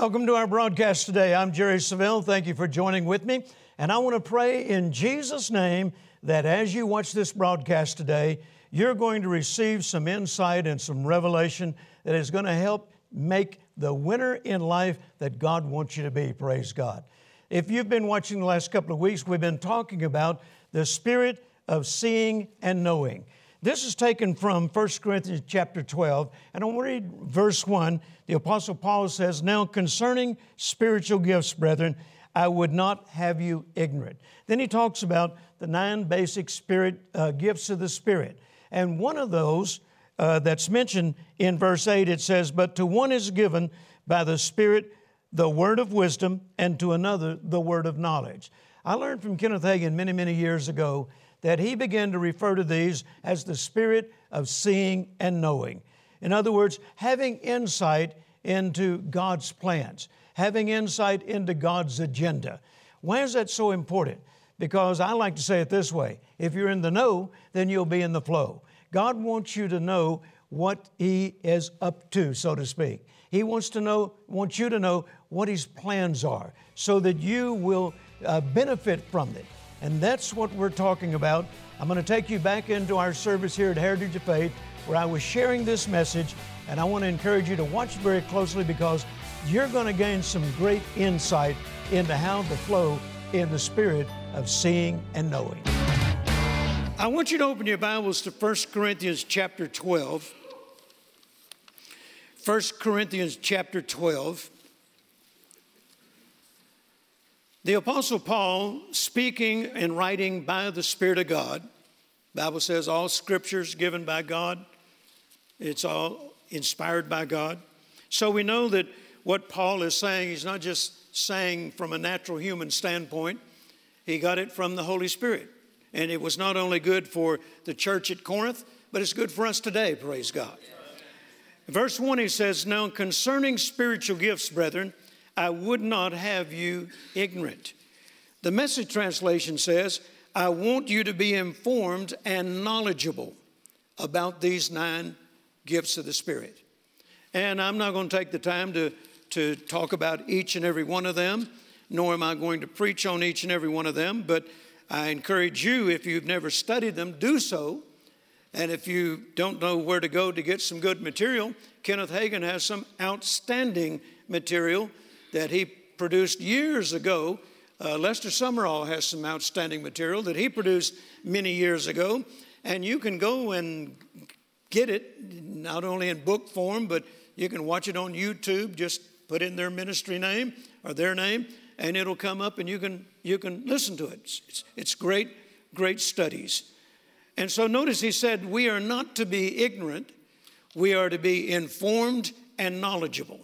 Welcome to our broadcast today. I'm Jerry Savelle. Thank you for joining with me. And I want to pray in Jesus' name that as you watch this broadcast today, you're going to receive some insight and some revelation that is going to help make the winner in life that God wants you to be. Praise God. If you've been watching the last couple of weeks, we've been talking about the spirit of seeing and knowing. This is taken from 1 Corinthians chapter 12, and I want to read verse 1. The Apostle Paul says, Now concerning spiritual gifts, brethren, I would not have you ignorant. Then he talks about the nine basic spirit uh, gifts of the Spirit. And one of those uh, that's mentioned in verse 8, it says, But to one is given by the Spirit the word of wisdom, and to another the word of knowledge. I learned from Kenneth Hagin many, many years ago that he began to refer to these as the spirit of seeing and knowing. In other words, having insight into God's plans, having insight into God's agenda. Why is that so important? Because I like to say it this way if you're in the know, then you'll be in the flow. God wants you to know what He is up to, so to speak. He wants to know, wants you to know what His plans are, so that you will uh, benefit from it. And that's what we're talking about. I'm going to take you back into our service here at Heritage of Faith where I was sharing this message. And I want to encourage you to watch very closely because you're going to gain some great insight into how to flow in the spirit of seeing and knowing. I want you to open your Bibles to 1 Corinthians chapter 12. 1 Corinthians chapter 12. The Apostle Paul, speaking and writing by the Spirit of God, Bible says all scriptures given by God, it's all inspired by God. So we know that what Paul is saying, he's not just saying from a natural human standpoint, he got it from the Holy Spirit. And it was not only good for the church at Corinth, but it's good for us today, praise God. Verse 1 he says, Now concerning spiritual gifts, brethren, I would not have you ignorant. The message translation says, I want you to be informed and knowledgeable about these nine gifts of the Spirit. And I'm not going to take the time to, to talk about each and every one of them, nor am I going to preach on each and every one of them, but I encourage you, if you've never studied them, do so. And if you don't know where to go to get some good material, Kenneth Hagin has some outstanding material that he produced years ago. Uh, Lester Sumrall has some outstanding material that he produced many years ago, and you can go and get it not only in book form, but you can watch it on YouTube. Just put in their ministry name or their name, and it'll come up, and you can you can listen to it. It's, it's great, great studies. And so notice he said, We are not to be ignorant, we are to be informed and knowledgeable.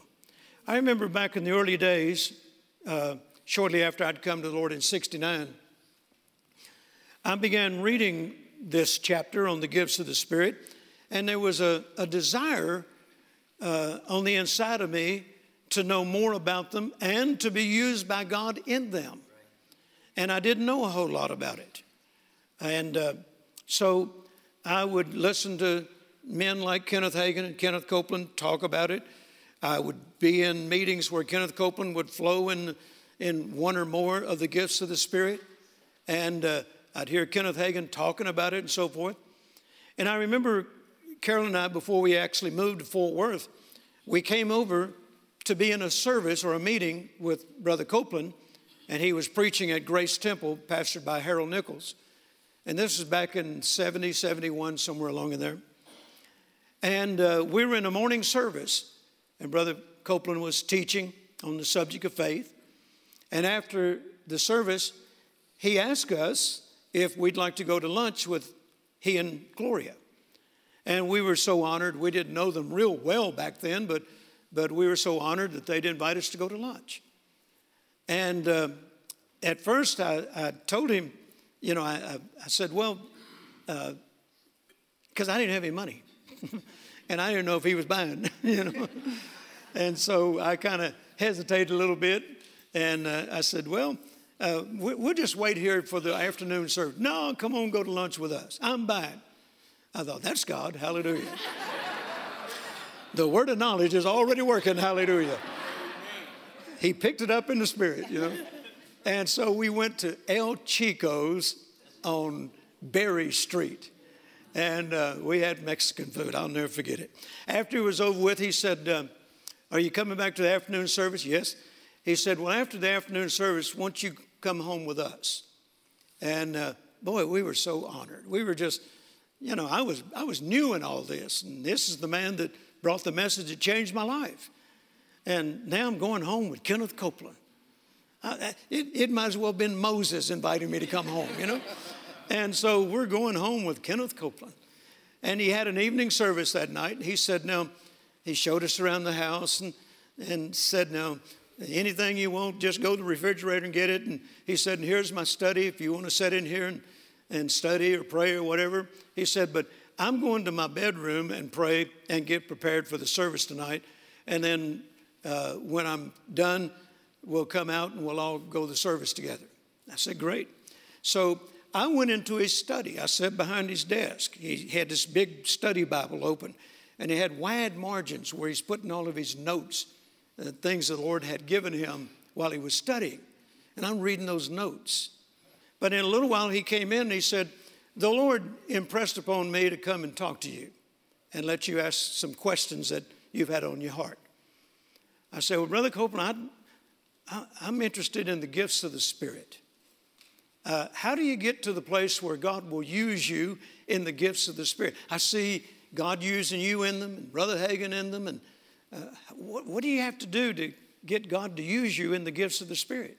I remember back in the early days, uh, shortly after I'd come to the Lord in 69, I began reading this chapter on the gifts of the Spirit, and there was a, a desire uh, on the inside of me to know more about them and to be used by God in them. And I didn't know a whole lot about it. And uh, so I would listen to men like Kenneth Hagin and Kenneth Copeland talk about it. I would be in meetings where Kenneth Copeland would flow in, in one or more of the gifts of the Spirit. And uh, I'd hear Kenneth Hagin talking about it and so forth. And I remember Carol and I, before we actually moved to Fort Worth, we came over to be in a service or a meeting with Brother Copeland, and he was preaching at Grace Temple, pastored by Harold Nichols. And this was back in 70, 71, somewhere along in there. And uh, we were in a morning service, and Brother Copeland was teaching on the subject of faith. And after the service, he asked us if we'd like to go to lunch with he and Gloria. And we were so honored. We didn't know them real well back then, but, but we were so honored that they'd invite us to go to lunch. And uh, at first, I, I, told him, you know, I, I said, well, because uh, I didn't have any money. and I didn't know if he was buying, you know. and so I kind of hesitated a little bit, and uh, I said, "Well, uh, we, will just wait here for the afternoon service." No, come on, go to lunch with us. I'm buying. I thought that's God. Hallelujah. the word of knowledge is already working. Hallelujah. he picked it up in the spirit, you know. And so we went to El Chico's on Berry Street. And uh, we had Mexican food. I'll never forget it. After it was over with, he said, uh, Are you coming back to the afternoon service? Yes. He said, Well, after the afternoon service, won't you come home with us? And uh, boy, we were so honored. We were just, you know, I was, I was new in all this. And this is the man that brought the message that changed my life. And now I'm going home with Kenneth Copeland. I, it, it might as well have been Moses inviting me to come home, you know? And so we're going home with Kenneth Copeland. And he had an evening service that night. He said, Now, he showed us around the house and, and said, Now, anything you want, just go to the refrigerator and get it. And he said, and Here's my study if you want to sit in here and, and study or pray or whatever. He said, But I'm going to my bedroom and pray and get prepared for the service tonight. And then uh, when I'm done, we'll come out and we'll all go to the service together. I said, Great. So I went into his study. I sat behind his desk. He had this big study Bible open, and he had wide margins where he's putting all of his notes, uh, things the Lord had given him while he was studying. And I'm reading those notes. But in a little while, he came in and he said, The Lord impressed upon me to come and talk to you and let you ask some questions that you've had on your heart. I said, Well, Brother Copeland, I, I'm interested in the gifts of the Spirit. Uh, how do you get to the place where God will use you in the gifts of the Spirit? I see God using you in them, and Brother Hagin in them, and uh, what, what do you have to do to get God to use you in the gifts of the Spirit?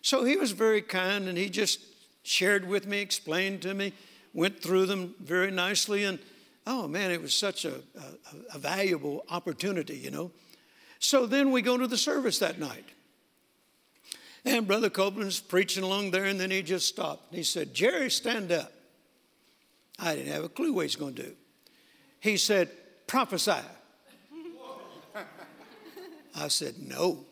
So he was very kind, and he just shared with me, explained to me, went through them very nicely, and oh man, it was such a, a, a valuable opportunity, you know. So then we go to the service that night. And Brother Copeland's preaching along there, and then he just stopped. He said, Jerry, stand up. I didn't have a clue what he's going to do. He said, prophesy. I said, no.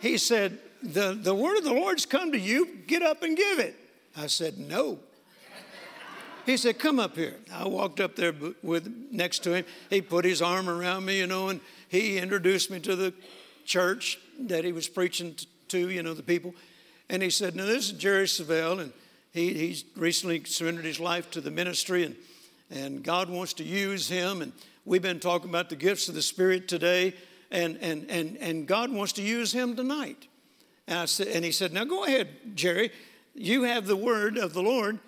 he said, the, the word of the Lord's come to you, get up and give it. I said, no. He said, come up here. I walked up there with next to him. He put his arm around me, you know, and he introduced me to the church that he was preaching to, you know, the people. And he said, Now, this is Jerry Savelle, and he, he's recently surrendered his life to the ministry, and, and God wants to use him. And we've been talking about the gifts of the Spirit today, and, and, and, and God wants to use him tonight. And, I said, and he said, Now, go ahead, Jerry. You have the word of the Lord.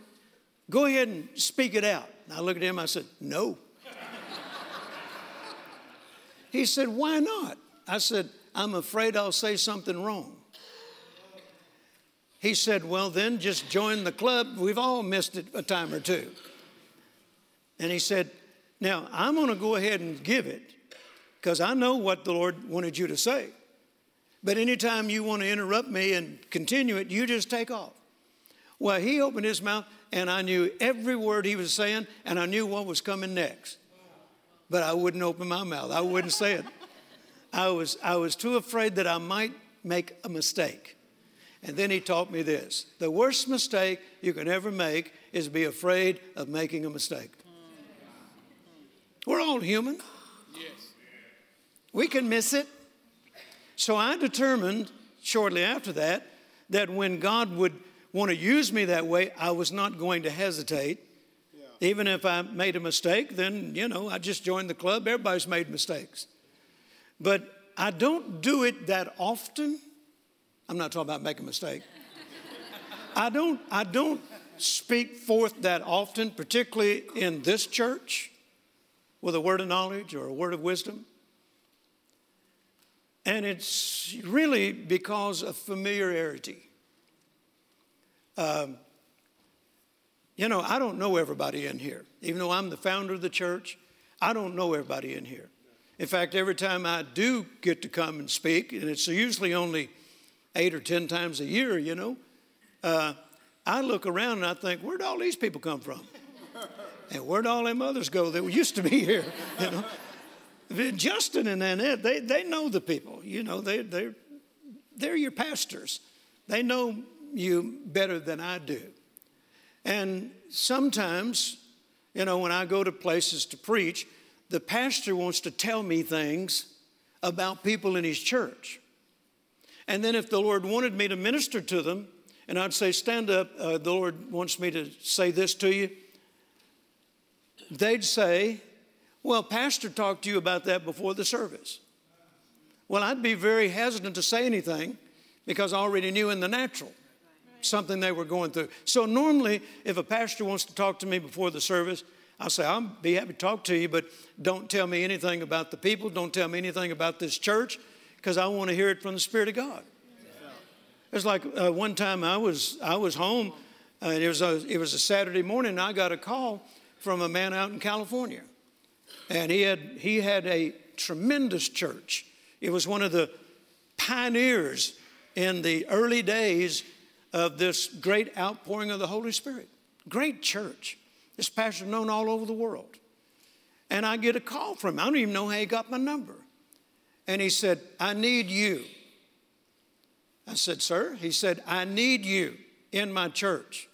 Go ahead and speak it out. And I looked at him, I said, No. He said, Why not? I said, I'm afraid I'll say something wrong. He said, Well, then just join the club. We've all missed it a time or two. And he said, Now I'm going to go ahead and give it because I know what the Lord wanted you to say. But anytime you want to interrupt me and continue it, you just take off. Well, he opened his mouth, and I knew every word he was saying, and I knew what was coming next but I wouldn't open my mouth. I wouldn't say it. I was, I was too afraid that I might make a mistake. And then he taught me this the worst mistake you can ever make is be afraid of making a mistake. We're all human. Yes. We can miss it. So I determined shortly after that that when God would want to use me that way, I was not going to hesitate even if I made a mistake, then, you know, I just joined the club. Everybody's made mistakes. But I don't do it that often. I'm not talking about making a mistake. I don't, I don't speak forth that often, particularly in this church with a word of knowledge or a word of wisdom. And it's really because of familiarity. Um, you know, I don't know everybody in here. Even though I'm the founder of the church, I don't know everybody in here. In fact, every time I do get to come and speak, and it's usually only eight or 10 times a year, you know, uh, I look around and I think, where'd all these people come from? And where'd all them others go that used to be here? You know, Justin and Annette, they, they know the people. You know, they, they're, they're your pastors. They know you better than I do. And sometimes, you know, when I go to places to preach, the pastor wants to tell me things about people in his church. And then if the Lord wanted me to minister to them, and I'd say, Stand up, uh, the Lord wants me to say this to you, they'd say, Well, Pastor talked to you about that before the service. Well, I'd be very hesitant to say anything because I already knew in the natural something they were going through. So normally, if a pastor wants to talk to me before the service, I'll say, I'll be happy to talk to you, but don't tell me anything about the people. Don't tell me anything about this church because I want to hear it from the Spirit of God. It's like uh, one time I was, I was home, and it, was a, it was a Saturday morning, and I got a call from a man out in California. And he had, he had a tremendous church. It was one of the pioneers in the early days of this great outpouring of the Holy Spirit. Great church. This pastor known all over the world. And I get a call from him. I don't even know how he got my number. And he said, I need you. I said, Sir? He said, I need you in my church.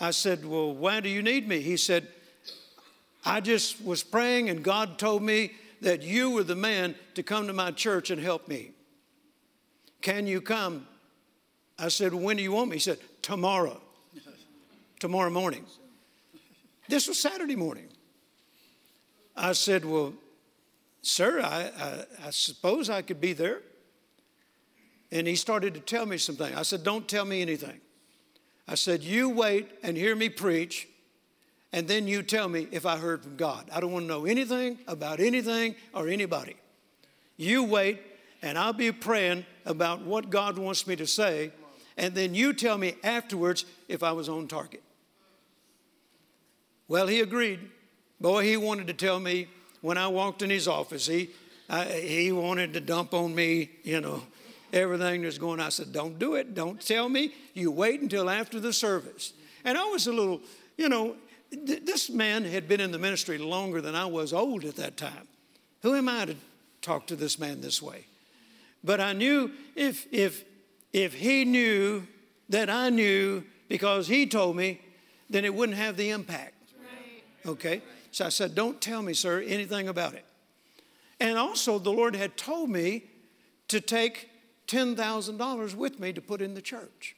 I said, Well, why do you need me? He said, I just was praying and God told me that you were the man to come to my church and help me. Can you come? I said, When do you want me? He said, Tomorrow. Tomorrow morning. This was Saturday morning. I said, Well, sir, I, I, I, suppose I could be there. And he started to tell me something. I said, Don't tell me anything. I said, You wait and hear me preach, and then you tell me if I heard from God. I don't want to know anything about anything or anybody. You wait, and I'll be praying about what God wants me to say, and then you tell me afterwards if I was on target. Well, he agreed. Boy, he wanted to tell me when I walked in his office, he, I, he wanted to dump on me, you know, everything that's going on. I said, Don't do it. Don't tell me. You wait until after the service. And I was a little, you know, th- this man had been in the ministry longer than I was old at that time. Who am I to talk to this man this way? But I knew if, if, if he knew that I knew because he told me, then it wouldn't have the impact. Okay? So I said, Don't tell me, sir, anything about it. And also, the Lord had told me to take $10,000 with me to put in the church.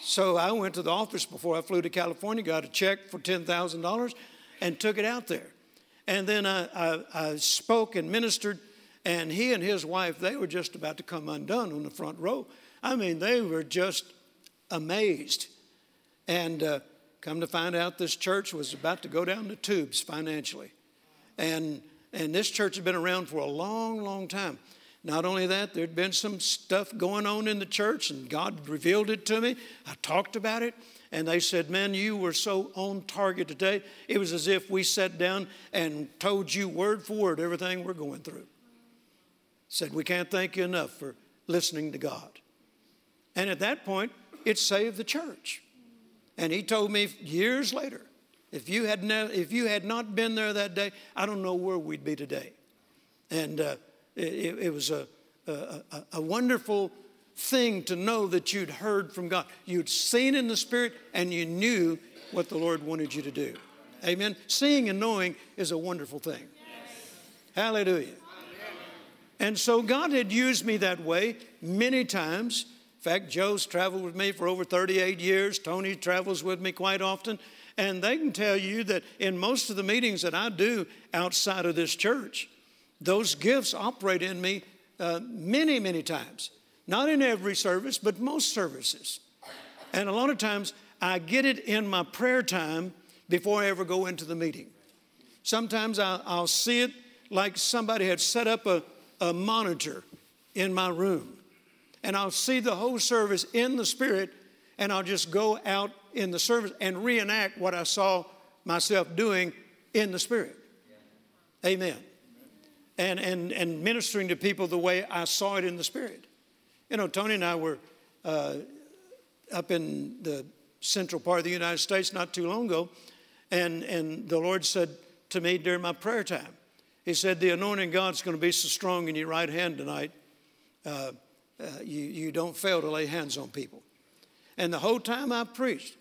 So I went to the office before I flew to California, got a check for $10,000, and took it out there. And then I, I, I, spoke and ministered, and he and his wife, they were just about to come undone on the front row. I mean, they were just amazed. And uh, Come to find out, this church was about to go down the tubes financially. And, and this church had been around for a long, long time. Not only that, there'd been some stuff going on in the church, and God revealed it to me. I talked about it, and they said, Man, you were so on target today. It was as if we sat down and told you word for word everything we're going through. Said, We can't thank you enough for listening to God. And at that point, it saved the church. And he told me years later, if you had, ne- if you had not been there that day, I don't know where we'd be today. And uh, it, it, was a, a, a wonderful thing to know that you'd heard from God. You'd seen in the Spirit and you knew what the Lord wanted you to do. Amen. Seeing and knowing is a wonderful thing. Yes. Hallelujah. And so God had used me that way many times In fact, Joe's traveled with me for over 38 years. Tony travels with me quite often. And they can tell you that in most of the meetings that I do outside of this church, those gifts operate in me uh, many, many times. Not in every service, but most services. And a lot of times I get it in my prayer time before I ever go into the meeting. Sometimes I'll, I'll see it like somebody had set up a, a monitor in my room and I'll see the whole service in the Spirit, and I'll just go out in the service and reenact what I saw myself doing in the Spirit. Amen. And, and, and ministering to people the way I saw it in the Spirit. You know, Tony and I were uh, up in the central part of the United States not too long ago, and, and the Lord said to me during my prayer time, He said, The anointing God's going to be so strong in your right hand tonight. Uh, uh, you, you don't fail to lay hands on people. And the whole time I preached,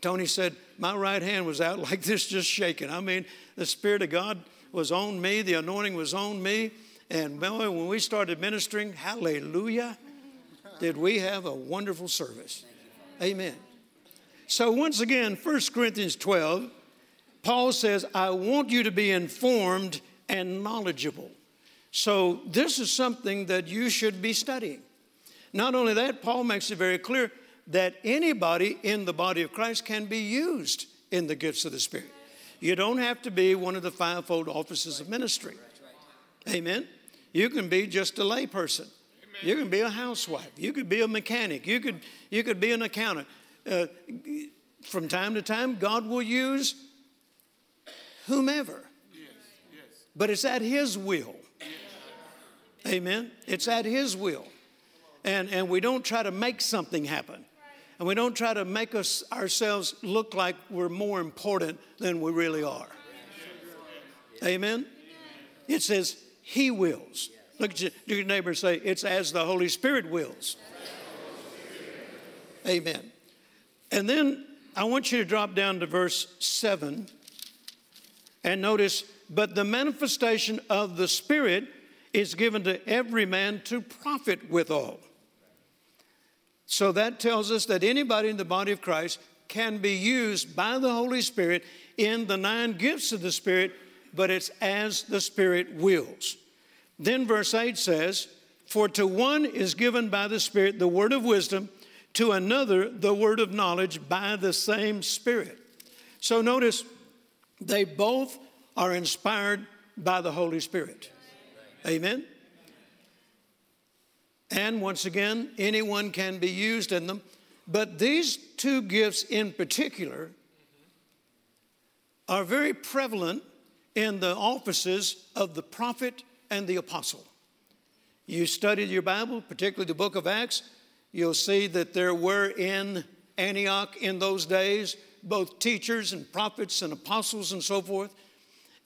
Tony said, My right hand was out like this, just shaking. I mean, the Spirit of God was on me, the anointing was on me. And boy, when we started ministering, hallelujah, did we have a wonderful service. Amen. So, once again, 1 Corinthians 12, Paul says, I want you to be informed and knowledgeable. So, this is something that you should be studying. Not only that, Paul makes it very clear that anybody in the body of Christ can be used in the gifts of the Spirit. You don't have to be one of the fivefold offices of ministry. Amen. You can be just a layperson. You can be a housewife. You could be a mechanic. You could, you could be an accountant. Uh, from time to time, God will use whomever. But it's at His will. Amen. It's at His will. And, and we don't try to make something happen. And we don't try to make us ourselves look like we're more important than we really are. Amen. It says He wills. Look at your, your neighbor and say, It's as the Holy Spirit wills. Amen. And then I want you to drop down to verse 7 and notice, but the manifestation of the Spirit is given to every man to profit withal. So that tells us that anybody in the body of Christ can be used by the Holy Spirit in the nine gifts of the Spirit, but it's as the Spirit wills. Then verse 8 says, For to one is given by the Spirit the word of wisdom, to another the word of knowledge by the same Spirit. So notice, they both are inspired by the Holy Spirit. Amen. And once again, anyone can be used in them. But these two gifts in particular are very prevalent in the offices of the prophet and the apostle. You studied your Bible, particularly the book of Acts, you'll see that there were in Antioch in those days both teachers and prophets and apostles and so forth.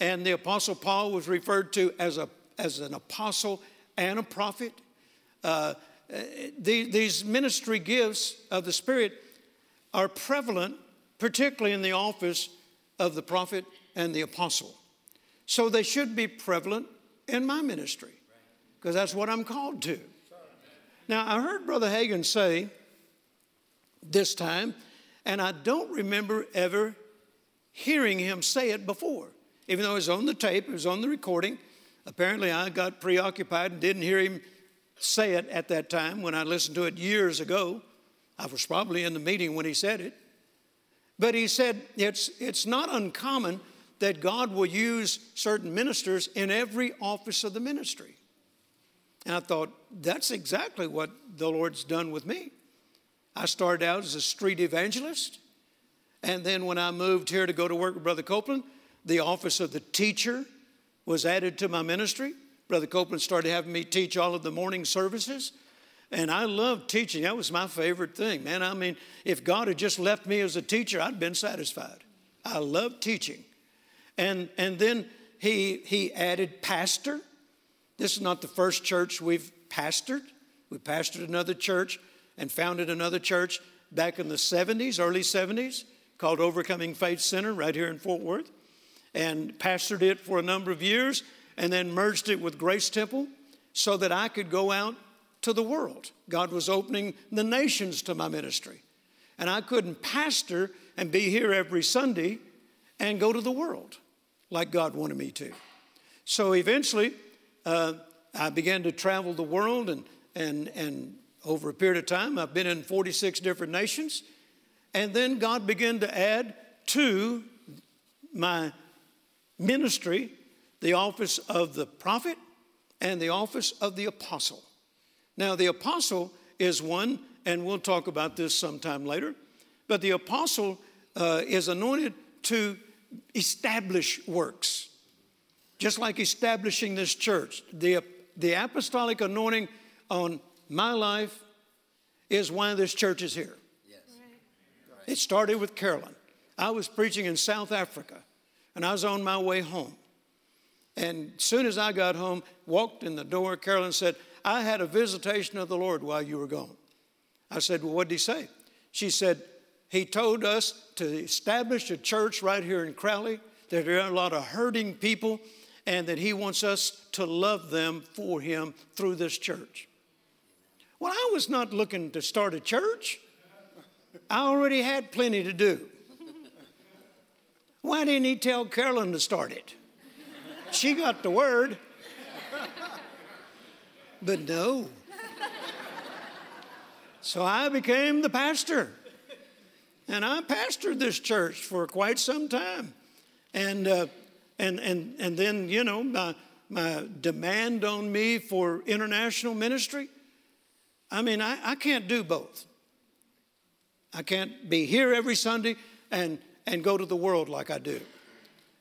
And the apostle Paul was referred to as, a, as an apostle and a prophet. Uh, the, these ministry gifts of the Spirit are prevalent, particularly in the office of the prophet and the apostle. So they should be prevalent in my ministry because that's what I'm called to. Now, I heard Brother Hagin say this time, and I don't remember ever hearing him say it before. Even though it was on the tape, it was on the recording. Apparently, I got preoccupied and didn't hear him say it at that time when I listened to it years ago. I was probably in the meeting when he said it. But he said it's, it's not uncommon that God will use certain ministers in every office of the ministry. And I thought, that's exactly what the Lord's done with me. I started out as a street evangelist. And then when I moved here to go to work with Brother Copeland, the office of the teacher was added to my ministry. Brother Copeland started having me teach all of the morning services. And I loved teaching. That was my favorite thing, man. I mean, if God had just left me as a teacher, I'd been satisfied. I loved teaching. And, and then he, he added pastor. This is not the first church we've pastored. We pastored another church and founded another church back in the 70s, early 70s, called Overcoming Faith Center right here in Fort Worth, and pastored it for a number of years and then merged it with Grace Temple so that I could go out to the world. God was opening the nations to my ministry. And I couldn't pastor and be here every Sunday and go to the world like God wanted me to. So eventually, uh, I began to travel the world, and, and, and over a period of time, I've been in 46 different nations. And then God began to add to my ministry the office of the prophet and the office of the apostle. Now, the apostle is one, and we'll talk about this sometime later, but the apostle uh, is anointed to establish works. Just like establishing this church, the, the apostolic anointing on my life is why this church is here. Yes. It started with Carolyn. I was preaching in South Africa and I was on my way home. And as soon as I got home, walked in the door, Carolyn said, I had a visitation of the Lord while you were gone. I said, Well, what did he say? She said, He told us to establish a church right here in Crowley. That there are a lot of hurting people, and that He wants us to love them for Him through this church. Well, I was not looking to start a church. I already had plenty to do. Why didn't he tell Carolyn to start it? She got the word. But no. So I became the pastor. And I pastored this church for quite some time. And, uh, and, and, and then, you know, my, my demand on me for international ministry. I mean, I, I can't do both. I can't be here every Sunday and, and go to the world like I do.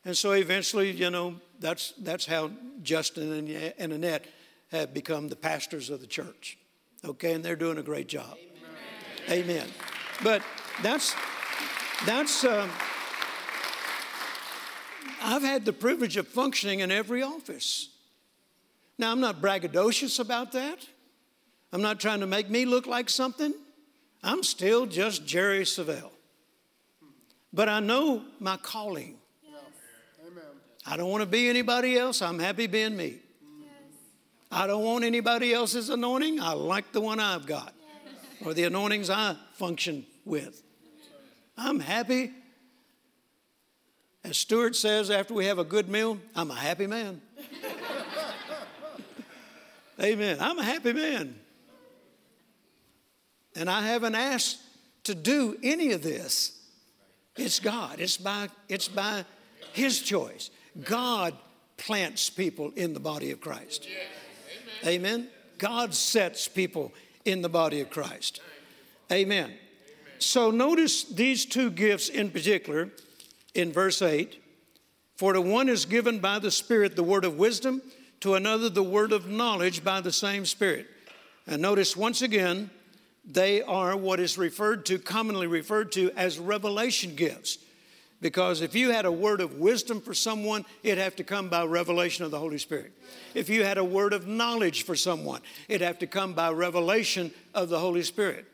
And so eventually, you know, that's, that's how Justin and, Annette have become the pastors of the church. Okay, and they're doing a great job. Amen. Amen. But that's, that's, um, I've had the privilege of functioning in every office. Now, I'm not braggadocious about that. I'm not trying to make me look like something. I'm still just Jerry Savelle. But I know my calling. Yes. I don't want to be anybody else. I'm happy being me. Yes. I don't want anybody else's anointing. I like the one I've got yes. or the anointings I function with. I'm happy. As Stuart says after we have a good meal, I'm a happy man. Amen. I'm a happy man. And I haven't asked to do any of this. It's God. It's by, it's by His choice. God plants people in the body of Christ. Amen. Amen. God sets people in the body of Christ. Amen. Amen. So notice these two gifts in particular in verse 8. For to one is given by the Spirit the word of wisdom, to another the word of knowledge by the same Spirit. And notice once again, they are what is referred to, commonly referred to as revelation gifts. Because if you had a word of wisdom for someone, it'd have to come by revelation of the Holy Spirit. If you had a word of knowledge for someone, it'd have to come by revelation of the Holy Spirit.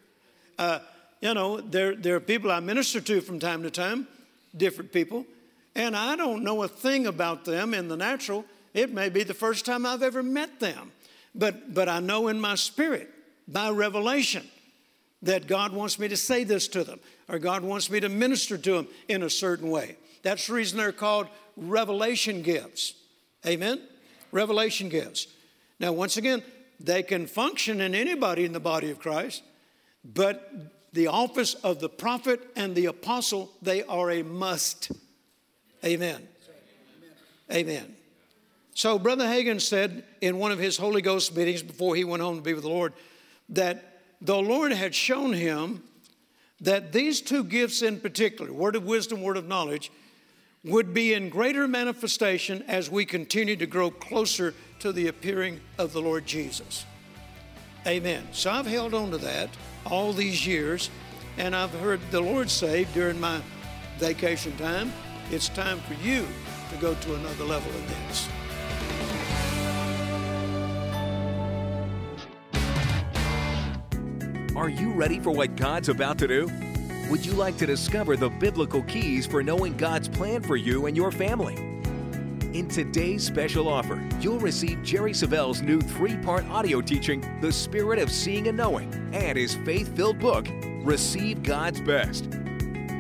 Uh, you know, there, there are people I minister to from time to time, different people, and I don't know a thing about them in the natural. It may be the first time I've ever met them, but, but I know in my spirit by revelation that God wants me to say this to them or God wants me to minister to them in a certain way. That's the reason they're called revelation gifts. Amen? Revelation gifts. Now, once again, they can function in anybody in the body of Christ, but the office of the prophet and the apostle, they are a must. Amen. Amen. So, Brother Hagin said in one of his Holy Ghost meetings before he went home to be with the Lord that the Lord had shown him that these two gifts in particular, word of wisdom, word of knowledge, would be in greater manifestation as we continue to grow closer to the appearing of the Lord Jesus. Amen. So I've held on to that all these years, and I've heard the Lord say during my vacation time, it's time for you to go to another level of this. Are you ready for what God's about to do? Would you like to discover the biblical keys for knowing God's plan for you and your family? In today's special offer, you'll receive Jerry Savelle's new three part audio teaching, The Spirit of Seeing and Knowing, and his faith filled book, Receive God's Best.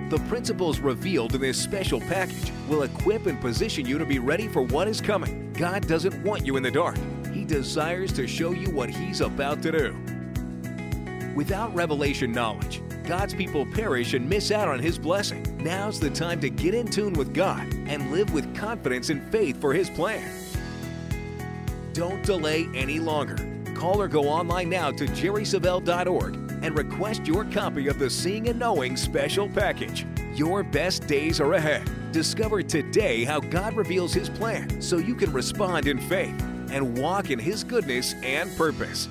The principles revealed in this special package will equip and position you to be ready for what is coming. God doesn't want you in the dark, He desires to show you what He's about to do. Without revelation knowledge, God's people perish and miss out on His blessing. Now's the time to get in tune with God and live with confidence and faith for His plan. Don't delay any longer. Call or go online now to jerrysavelle.org and request your copy of the Seeing and Knowing special package. Your best days are ahead. Discover today how God reveals His plan so you can respond in faith and walk in His goodness and purpose.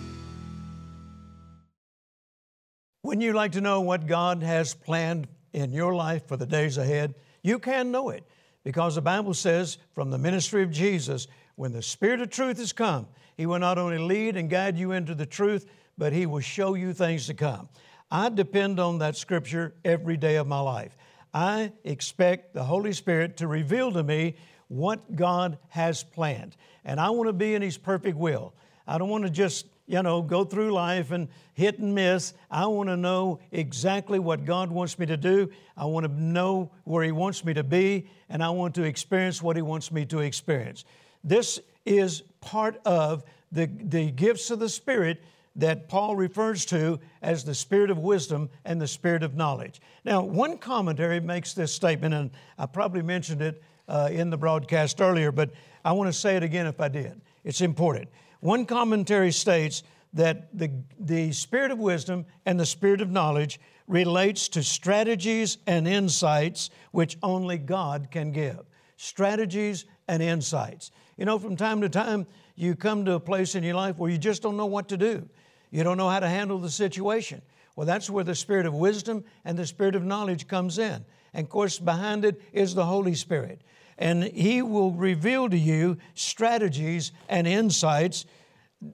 Wouldn't you like to know what God has planned in your life for the days ahead? You can know it because the Bible says from the ministry of Jesus, when the Spirit of truth has come, He will not only lead and guide you into the truth, but He will show you things to come. I depend on that scripture every day of my life. I expect the Holy Spirit to reveal to me what God has planned. And I want to be in His perfect will. I don't want to just, you know, go through life and hit and miss. I want to know exactly what God wants me to do. I want to know where He wants me to be, and I want to experience what He wants me to experience. This is part of the, the gifts of the Spirit that Paul refers to as the spirit of wisdom and the spirit of knowledge. Now, one commentary makes this statement, and I probably mentioned it uh, in the broadcast earlier, but I want to say it again if I did. It's important. One commentary states that the, the spirit of wisdom and the spirit of knowledge relates to strategies and insights which only God can give. Strategies and insights. You know, from time to time, you come to a place in your life where you just don't know what to do. You don't know how to handle the situation. Well, that's where the spirit of wisdom and the spirit of knowledge comes in. And of course, behind it is the Holy Spirit. And He will reveal to you strategies and insights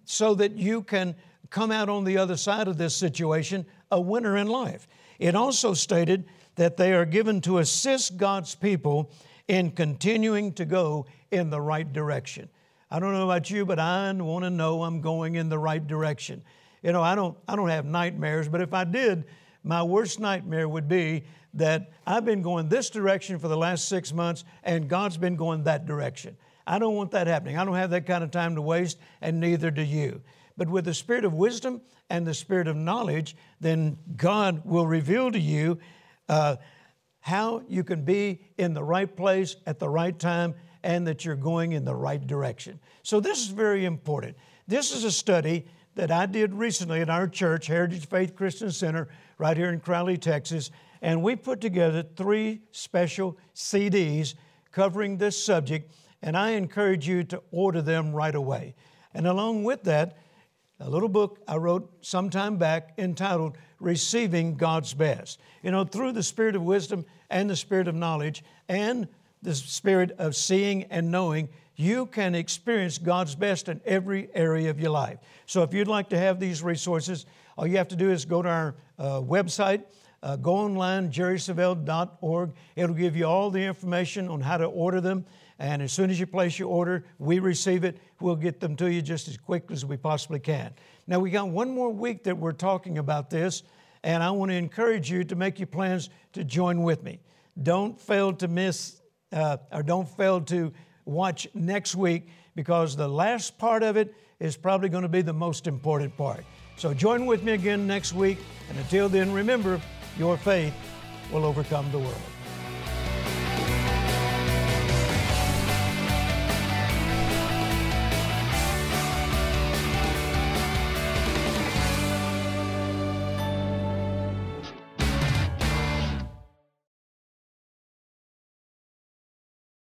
so that you can come out on the other side of this situation a winner in life. It also stated that they are given to assist God's people in continuing to go in the right direction. I don't know about you, but I want to know I'm going in the right direction. You know, I don't, I don't have nightmares, but if I did, my worst nightmare would be that I've been going this direction for the last six months and God's been going that direction. I don't want that happening. I don't have that kind of time to waste, and neither do you. But with the spirit of wisdom and the spirit of knowledge, then God will reveal to you uh, how you can be in the right place at the right time and that you're going in the right direction. So, this is very important. This is a study that I did recently at our church, Heritage Faith Christian Center, right here in Crowley, Texas. And we put together three special CDs covering this subject, and I encourage you to order them right away. And along with that, a little book I wrote some time back entitled Receiving God's Best. You know, through the spirit of wisdom and the spirit of knowledge and the spirit of seeing and knowing, you can experience God's best in every area of your life. So if you'd like to have these resources, all you have to do is go to our uh, website, uh, go online, jerrysavelle.org. It'll give you all the information on how to order them. And as soon as you place your order, we receive it. We'll get them to you just as quickly as we possibly can. Now, we got one more week that we're talking about this, and I want to encourage you to make your plans to join with me. Don't fail to miss, uh, or don't fail to watch next week because the last part of it is probably going to be the most important part. So join with me again next week. And until then, remember, your faith will overcome the world.